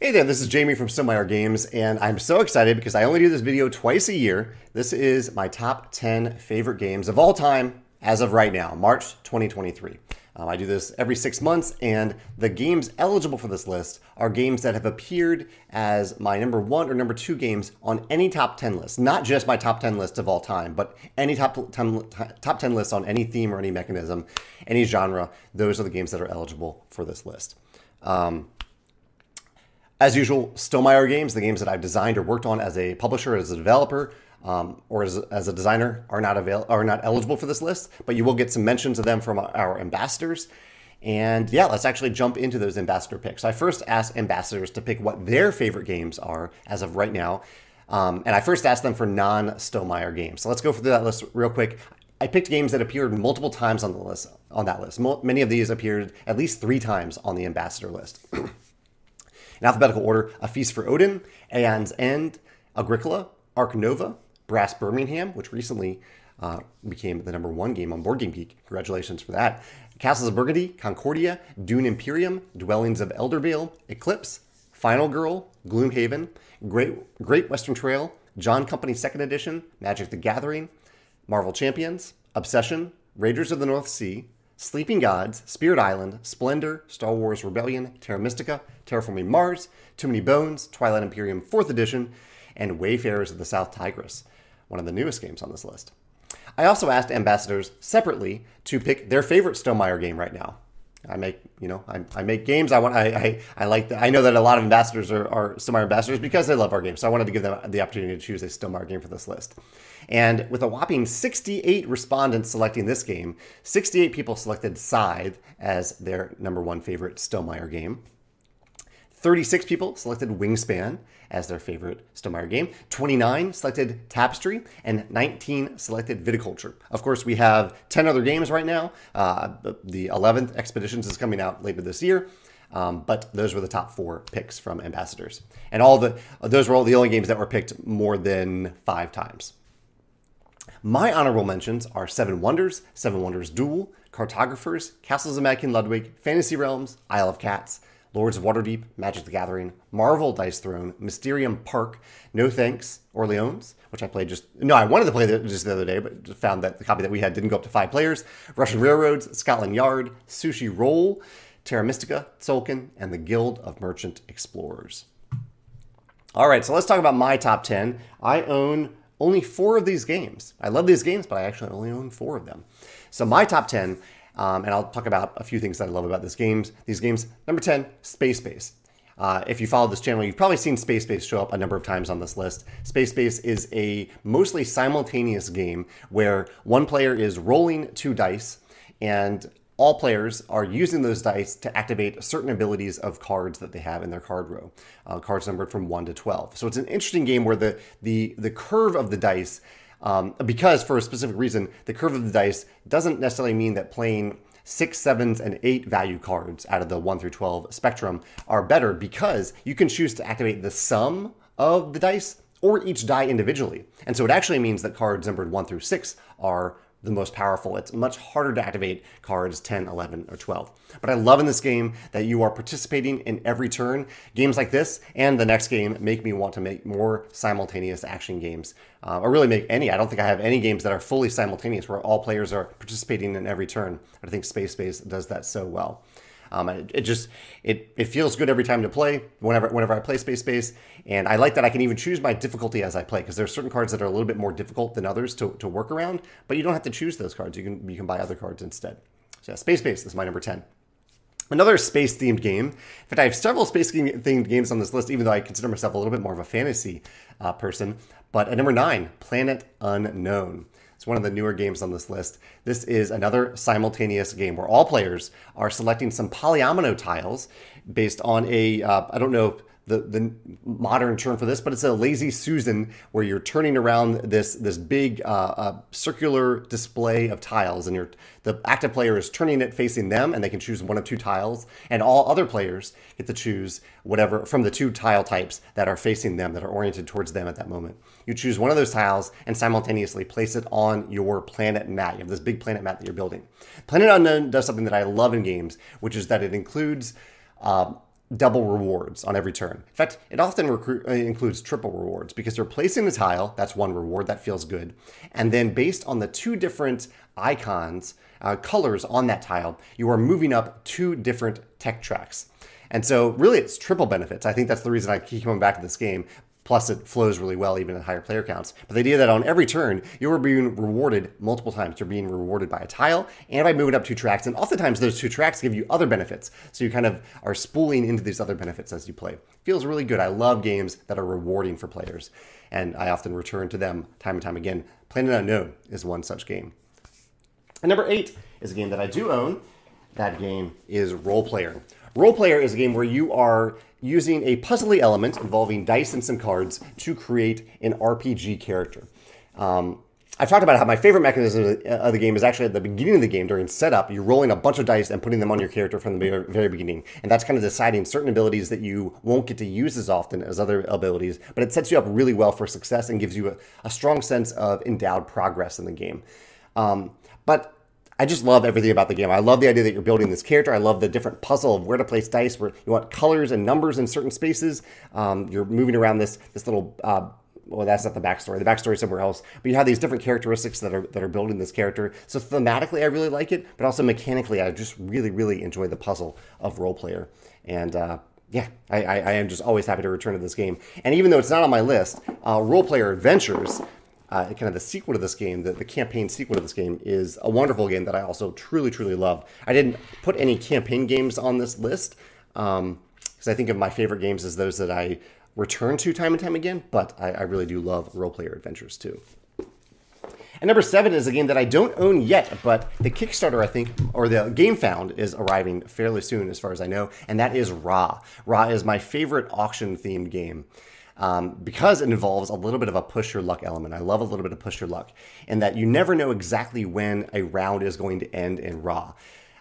Hey there, this is Jamie from Stonemaier Games, and I'm so excited because I only do this video twice a year. This is my top 10 favorite games of all time as of right now, March 2023. Um, I do this every six months, and the games eligible for this list are games that have appeared as my number one or number two games on any top 10 list. Not just my top 10 list of all time, but any top 10, top 10 list on any theme or any mechanism, any genre. Those are the games that are eligible for this list. Um, as usual, Stonemaier games, the games that I've designed or worked on as a publisher, as a developer, um, or as, as, a designer, are not avail- are not eligible for this list. But you will get some mentions of them from our ambassadors. And yeah, let's actually jump into those ambassador picks. I first asked ambassadors to pick what their favorite games are as of right now. Um, and I first asked them for non Stonemaier games. So let's go through that list real quick. I picked games that appeared multiple times on the list. On that list, many of these appeared at least three times on the ambassador list. In alphabetical order, A Feast for Odin, Aeon's End, Agricola, Ark Nova, Brass Birmingham, which recently uh, became the number one game on Board Game Geek. Congratulations for that. Castles of Burgundy, Concordia, Dune Imperium, Dwellings of Eldervale, Eclipse, Final Girl, Gloomhaven, Great, Great Western Trail, John Company Second Edition, Magic the Gathering, Marvel Champions, Obsession, Raiders of the North Sea, Sleeping Gods, Spirit Island, Splendor, Star Wars Rebellion, Terra Mystica, Terraforming Mars, Too Many Bones, Twilight Imperium 4th Edition, and Wayfarers of the South Tigris, one of the newest games on this list. I also asked ambassadors separately to pick their favorite Stonemaier game right now. I make, you know, I, I make games. I want, I, I, I like. The, I know that a lot of ambassadors are, are Stonemaier ambassadors because they love our game. So I wanted to give them the opportunity to choose a Stonemaier game for this list. And with a whopping 68 respondents selecting this game, 68 people selected Scythe as their number one favorite Stonemaier game. 36 people selected Wingspan as their favorite Stonemaier game. 29 selected Tapestry, and 19 selected Viticulture. Of course, we have 10 other games right now. Uh, the 11th Expeditions is coming out later this year. Um, but those were the top four picks from ambassadors, and all the those were all the only games that were picked more than five times. My honorable mentions are Seven Wonders, Seven Wonders Duel, Cartographers, Castles of Mad King Ludwig, Fantasy Realms, Isle of Cats, Lords of Waterdeep, Magic the Gathering, Marvel Dice Throne, Mysterium Park, No Thanks, Orleans, which I played just no, I wanted to play just the other day, but found that the copy that we had didn't go up to five players. Russian Railroads, Scotland Yard, Sushi Roll, Terra Mystica, Tzolk'in, and the Guild of Merchant Explorers. All right, so let's talk about my top 10. I own only four of these games. I love these games, but I actually only own four of them. So my top 10 um, and I'll talk about a few things that I love about this games. These games. Number 10, Space Base. Uh, if you follow this channel, you've probably seen Space Base show up a number of times on this list. Space Base is a mostly simultaneous game where one player is rolling two dice and all players are using those dice to activate certain abilities of cards that they have in their card row, uh, cards numbered from 1 to 12. So it's an interesting game where the, the, the curve of the dice um, because for a specific reason, the curve of the dice doesn't necessarily mean that playing six, sevens, and eight value cards out of the one through 12 spectrum are better because you can choose to activate the sum of the dice or each die individually. And so it actually means that cards numbered one through six are the most powerful. It's much harder to activate cards 10, 11, or 12. But I love in this game that you are participating in every turn. Games like this and the next game make me want to make more simultaneous action games, uh, or really make any. I don't think I have any games that are fully simultaneous where all players are participating in every turn. I think Space Base does that so well. Um, it, it, just it it feels good every time to play. Whenever whenever I play Space Base, and I like that I can even choose my difficulty as I play because there are certain cards that are a little bit more difficult than others to, to work around. But you don't have to choose those cards. You can you can buy other cards instead. So yeah, Space Base is my number ten. Another space themed game. In fact, I have several space themed games on this list, even though I consider myself a little bit more of a fantasy uh, person. But at number nine, Planet Unknown. It's one of the newer games on this list. This is another simultaneous game where all players are selecting some polyomino tiles based on a uh, I don't know the, the modern term for this, but it's a lazy Susan where you're turning around this this big uh, uh, circular display of tiles, and you're the active player is turning it facing them, and they can choose one of two tiles, and all other players get to choose whatever from the two tile types that are facing them that are oriented towards them at that moment. You choose one of those tiles and simultaneously place it on your planet mat. You have this big planet mat that you're building. Planet Unknown does something that I love in games, which is that it includes. Um, double rewards on every turn. In fact, it often recru- uh, includes triple rewards because you're placing a tile, that's one reward, that feels good. And then based on the two different icons, uh, colors on that tile, you are moving up two different tech tracks. And so, really, it's triple benefits. I think that's the reason I keep coming back to this game. Plus, it flows really well even at higher player counts. But the idea that on every turn, you are being rewarded multiple times. You're being rewarded by a tile and by moving up two tracks. And oftentimes, those two tracks give you other benefits. So you kind of are spooling into these other benefits as you play. Feels really good. I love games that are rewarding for players. And I often return to them time and time again. Planet Unknown is one such game. And number eight is a game that I do own. That game is Roll Player. Roll Player is a game where you are using a puzzly element involving dice and some cards to create an RPG character. Um, I've talked about how my favorite mechanism of the game is actually at the beginning of the game during setup. You're rolling a bunch of dice and putting them on your character from the very beginning. And that's kind of deciding certain abilities that you won't get to use as often as other abilities, but it sets you up really well for success and gives you a, a strong sense of endowed progress in the game. Um, but I just love everything about the game. I love the idea that you're building this character. I love the different puzzle of where to place dice, where you want colors and numbers in certain spaces. Um, you're moving around this this little. Uh, well, that's not the backstory. The backstory is somewhere else. But you have these different characteristics that are that are building this character. So thematically, I really like it, but also mechanically, I just really, really enjoy the puzzle of Roll Player. And uh, yeah, I, I, I, am just always happy to return to this game. And even though it's not on my list, uh, Roll Player Adventures uh, kind of the sequel to this game, the, the campaign sequel to this game, is a wonderful game that I also truly, truly love. I didn't put any campaign games on this list because um, I think of my favorite games as those that I return to time and time again, but I, I really do love Roll Player Adventures too. And number seven is a game that I don't own yet, but the Kickstarter, I think, or the Gamefound is arriving fairly soon, as far as I know, and that is Ra. Ra is my favorite auction themed game um, because it involves a little bit of a push your luck element. I love a little bit of push your luck, in that you never know exactly when a round is going to end in Ra.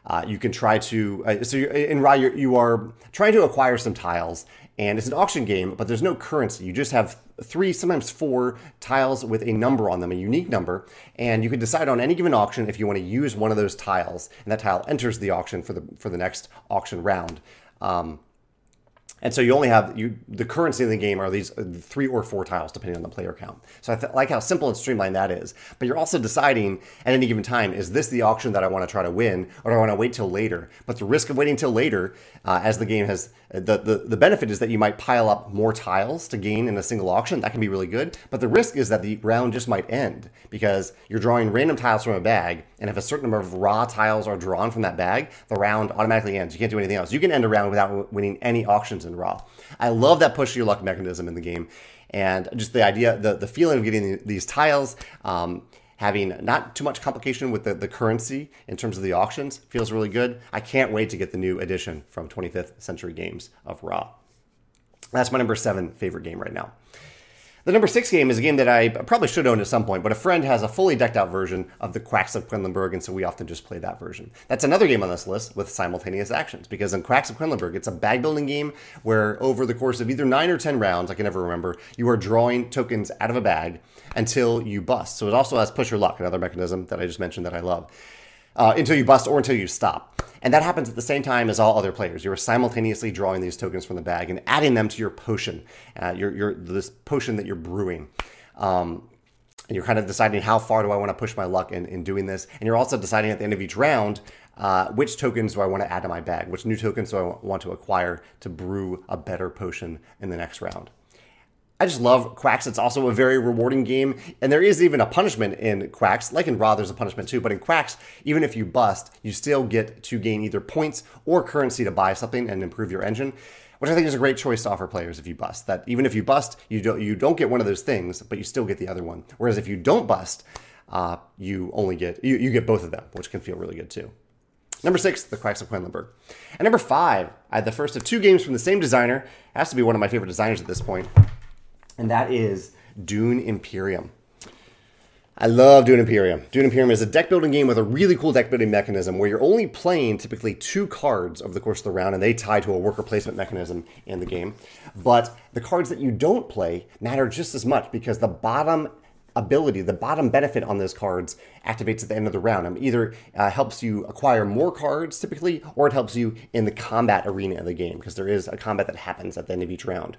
Uh, you can try to uh, so in Ra, you're, you are trying to acquire some tiles, and it's an auction game, but there's no currency. You just have three, sometimes four tiles with a number on them, a unique number, and you can decide on any given auction if you want to use one of those tiles, and that tile enters the auction for the for the next auction round. Um, and so you only have you the currency in the game are these uh, three or four tiles depending on the player count. So I th- like how simple and streamlined that is. But you're also deciding at any given time is this the auction that I want to try to win or do I want to wait till later? But the risk of waiting till later, uh, as the game has the, the the benefit is that you might pile up more tiles to gain in a single auction. That can be really good. But the risk is that the round just might end because you're drawing random tiles from a bag, and if a certain number of Ra tiles are drawn from that bag, the round automatically ends. You can't do anything else. You can end a round without winning any auctions in Ra. I love that push your luck mechanism in the game, and just the idea, the the feeling of getting these tiles. Um, having not too much complication with the, the currency in terms of the auctions feels really good. I can't wait to get the new edition from 25th Century Games of Ra. That's my number seven favorite game right now. The number six game is a game that I probably should own at some point, but a friend has a fully decked out version of the Quacks of Quedlinburg, and so we often just play that version. That's another game on this list with simultaneous actions, because in Quacks of Quedlinburg, it's a bag building game where over the course of either nine or ten rounds, I can never remember, you are drawing tokens out of a bag until you bust. So it also has push your luck, another mechanism that I just mentioned that I love uh, until you bust or until you stop. And that happens at the same time as all other players. You're simultaneously drawing these tokens from the bag and adding them to your potion, uh, your, your, this potion that you're brewing. Um, and you're kind of deciding how far do I want to push my luck in, in doing this. And you're also deciding at the end of each round uh, which tokens do I want to add to my bag, which new tokens do I want to acquire to brew a better potion in the next round. I just love Quacks. It's also a very rewarding game. And there is even a punishment in Quacks. Like in Ra, there's a punishment too. But in Quacks, even if you bust, you still get to gain either points or currency to buy something and improve your engine, which I think is a great choice to offer players if you bust. That even if you bust, you don't, you don't get one of those things, but you still get the other one. Whereas if you don't bust, uh, you only get, you, you get both of them, which can feel really good too. Number six, The Quacks of Quedlinburg. And number five, I had the first of two games from the same designer. It has to be one of my favorite designers at this point and that is Dune Imperium. I love Dune Imperium. Dune Imperium is a deck building game with a really cool deck building mechanism where you're only playing typically two cards over the course of the round, and they tie to a worker placement mechanism in the game. But the cards that you don't play matter just as much because the bottom ability, the bottom benefit on those cards activates at the end of the round. Um, either uh, helps you acquire more cards typically, or it helps you in the combat arena of the game because there is a combat that happens at the end of each round.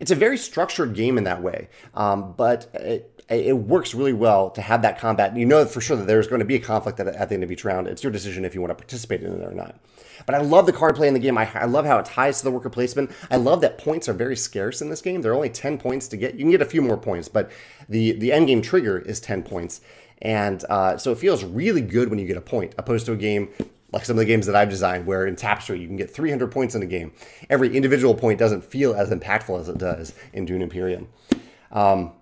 It's a very structured game in that way, um, but it, it works really well to have that combat. You know for sure that there's going to be a conflict at, at the end of each round. It's your decision if you want to participate in it or not. But I love the card play in the game. I, I, love how it ties to the worker placement. I love that points are very scarce in this game. There are only 10 points to get. You can get a few more points, but the, the end game trigger is 10 points. And uh, so it feels really good when you get a point, opposed to a game like some of the games that I've designed, where in Tapestry you can get 300 points in a game. Every individual point doesn't feel as impactful as it does in Dune Imperium. Um,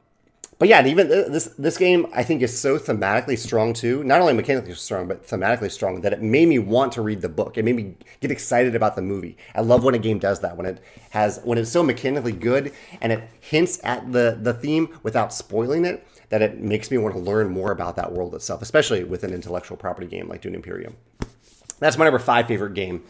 but yeah, even this this game I think is so thematically strong too. Not only mechanically strong, but thematically strong that it made me want to read the book. It made me get excited about the movie. I love when a game does that when it has when it's so mechanically good and it hints at the the theme without spoiling it. That it makes me want to learn more about that world itself, especially with an intellectual property game like Dune Imperium. That's my number five favorite game.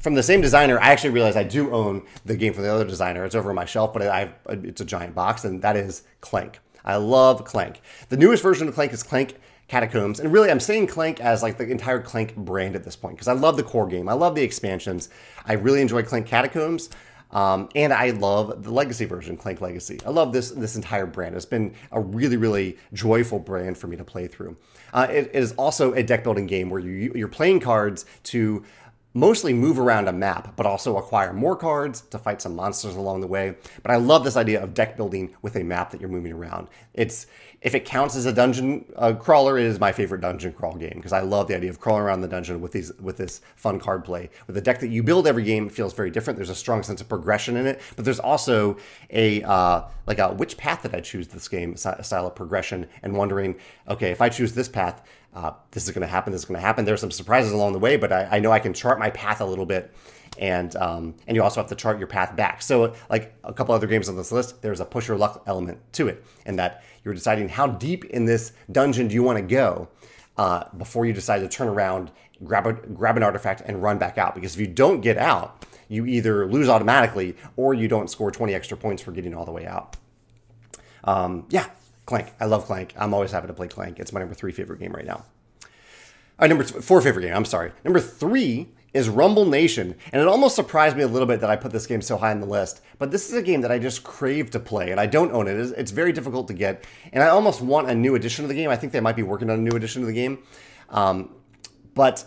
From the same designer, I actually realized I do own the game from the other designer. It's over on my shelf, but I it's a giant box, and that is Clank. I love Clank. The newest version of Clank is Clank Catacombs. And really, I'm saying Clank as like the entire Clank brand at this point because I love the core game. I love the expansions. I really enjoy Clank Catacombs. Um, and I love the legacy version, Clank Legacy. I love this this entire brand. It's been a really really joyful brand for me to play through. Uh, it, it is also a deck building game where you you're playing cards to mostly move around a map, but also acquire more cards to fight some monsters along the way. But I love this idea of deck building with a map that you're moving around. It's if it counts as a dungeon uh, crawler, it is my favorite dungeon crawl game because I love the idea of crawling around the dungeon with these with this fun card play. With the deck that you build every game it feels very different. There's a strong sense of progression in it, but there's also a uh, like a which path did I choose this game style of progression and wondering, okay, if I choose this path, uh, this is going to happen. This is going to happen. There's some surprises along the way, but I, I know I can chart my path a little bit and um, and you also have to chart your path back. So like a couple other games on this list, there's a push your luck element to it, and that you're deciding how deep in this dungeon do you want to go uh, before you decide to turn around, grab a grab an artifact, and run back out. Because if you don't get out, you either lose automatically or you don't score 20 extra points for getting all the way out. Um, yeah, Clank. I love Clank. I'm always happy to play Clank. It's my number three favorite game right now. Uh, number four favorite game. I'm sorry. Number three is Rumble Nation. And it almost surprised me a little bit that I put this game so high on the list. But this is a game that I just crave to play, and I don't own it. It's very difficult to get. And I almost want a new edition of the game. I think they might be working on a new edition of the game. Um, but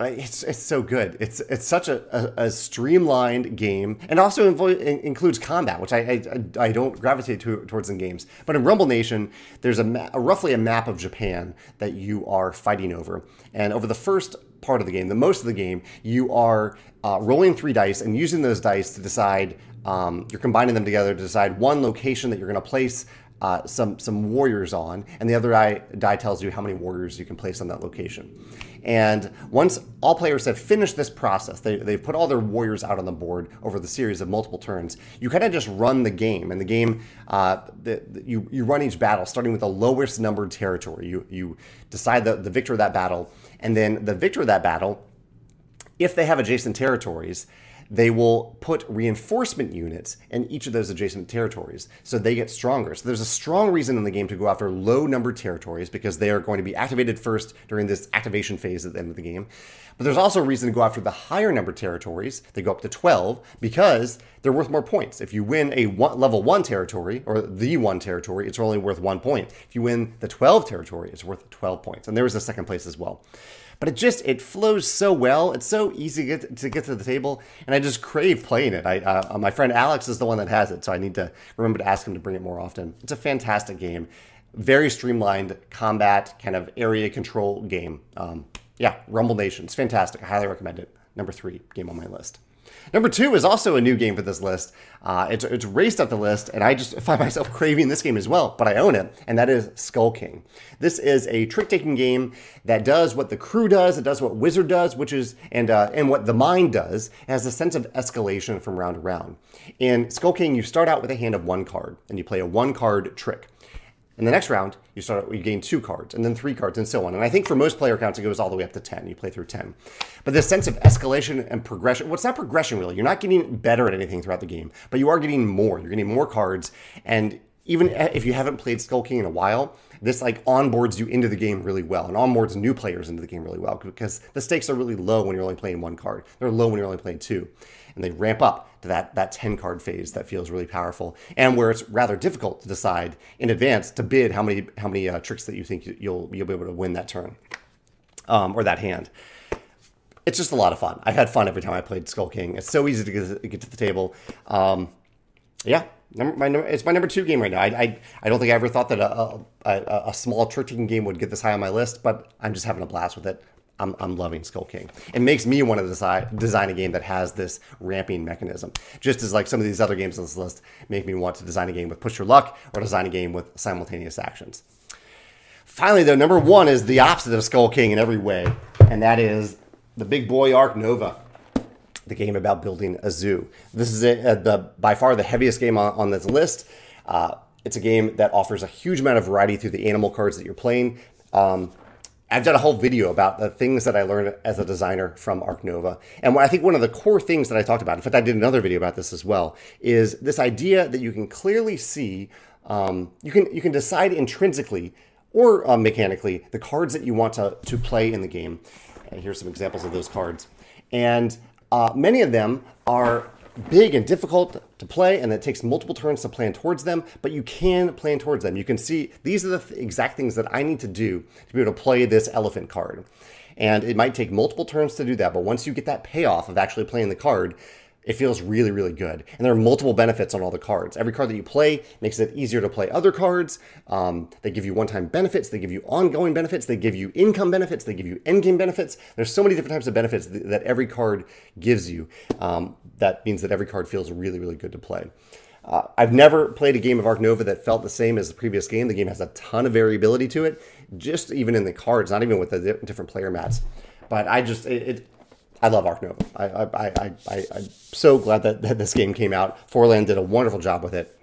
it's it's so good. It's it's such a, a, a streamlined game, and also invo- includes combat, which I, I, I don't gravitate to, towards in games. But in Rumble Nation, there's a, ma- a, roughly a map of Japan that you are fighting over, and over the first part of the game, the most of the game, you are uh, rolling three dice and using those dice to decide. Um, you're combining them together to decide one location that you're going to place uh, some some warriors on, and the other die, die tells you how many warriors you can place on that location. And once all players have finished this process, they, they've put all their warriors out on the board over the series of multiple turns, you kind of just run the game. And the game, uh, the, the, you, you run each battle starting with the lowest numbered territory. You, you decide the, the victor of that battle, and then the victor of that battle, if they have adjacent territories, they will put reinforcement units in each of those adjacent territories so they get stronger. So there's a strong reason in the game to go after low numbered territories because they are going to be activated first during this activation phase at the end of the game. But there's also a reason to go after the higher numbered territories. They go up to 12 because they're worth more points. If you win a one, level 1 territory or the 1 territory, it's only worth 1 point. If you win the 12 territory, it's worth 12 points. And there was a second place as well but it just it flows so well. It's so easy to get to, get to the table, and I just crave playing it. I uh, my friend Alex is the one that has it, so I need to remember to ask him to bring it more often. It's a fantastic game, very streamlined combat kind of area control game. Um, yeah, Rumble Nation, it's fantastic. I highly recommend it. Number three game on my list. Number two is also a new game for this list. Uh, it's, it's raced up the list, and I just find myself craving this game as well, but I own it, and that is Skull King. This is a trick taking game that does what the crew does, it does what Wizard does, which is, and, uh, and what the mind does. It has a sense of escalation from round to round. In Skull King, you start out with a hand of one card, and you play a one card trick. In the next round, you start you gain two cards, and then three cards, and so on. And I think for most player counts, it goes all the way up to ten. You play through ten. But this sense of escalation and progression, what's well, not progression really? You're not getting better at anything throughout the game, but you are getting more. You're getting more cards, and even if you haven't played Skull King in a while, this like onboards you into the game really well and onboards new players into the game really well because the stakes are really low when you're only playing one card. They're low when you're only playing two. And they ramp up to that, that 10 card phase that feels really powerful and where it's rather difficult to decide in advance to bid how many how many uh, tricks that you think you'll you'll be able to win that turn um, or that hand it's just a lot of fun. I've had fun every time I played Skull King. It's so easy to get, to the table. Um, yeah, number, my, it's my number two game right now. I, I, I don't think I ever thought that a, a, a small trick taking game would get this high on my list, but I'm just having a blast with it. I'm, I'm loving Skull King. It makes me want to decide, design a game that has this ramping mechanism. Just as like some of these other games on this list make me want to design a game with push your luck or design a game with simultaneous actions. Finally, though, number one is the opposite of Skull King in every way, and that is the big boy Ark Nova, the game about building a zoo. This is a, a, the by far the heaviest game on, on this list. Uh, it's a game that offers a huge amount of variety through the animal cards that you're playing. Um, I've done a whole video about the things that I learned as a designer from Ark Nova. And I think one of the core things that I talked about, in fact, I did another video about this as well, is this idea that you can clearly see, um, you can you can decide intrinsically or uh, mechanically the cards that you want to, to play in the game. And here's some examples of those cards. And uh, many of them are big and difficult to play, and it takes multiple turns to plan towards them, but you can plan towards them. You can see these are the th- exact things that I need to do to be able to play this elephant card. And it might take multiple turns to do that, but once you get that payoff of actually playing the card, it feels really, really good. And there are multiple benefits on all the cards. Every card that you play makes it easier to play other cards. Um, they give you one time benefits, they give you ongoing benefits, they give you income benefits, they give you endgame benefits. There's so many different types of benefits that every card gives you. Um, that means that every card feels really, really good to play. Uh, I've never played a game of Ark Nova that felt the same as the previous game. The game has a ton of variability to it, just even in the cards, not even with the different player mats. But I just, it, it I love Ark Nova. I, I, I, I, I'm so glad that, that this game came out. Feuerland did a wonderful job with it.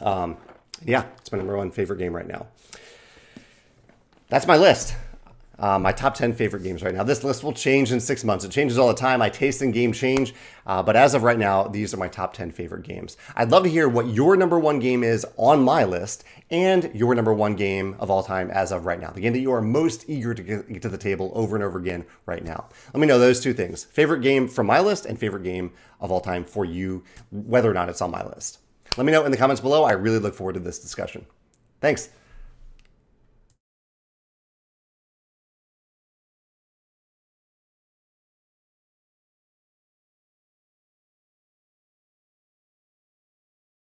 Um, yeah, it's my number one favorite game right now. That's my list uh, my top 10 favorite games right now. This list will change in six months. It changes all the time. My taste in game change. Uh, but as of right now, these are my top 10 favorite games. I'd love to hear what your number one game is on my list and your number one game of all time as of right now. The game that you are most eager to get to the table over and over again right now. Let me know those two things favorite game from my list and favorite game of all time for you, whether or not it's on my list. Let me know in the comments below. I really look forward to this discussion. Thanks.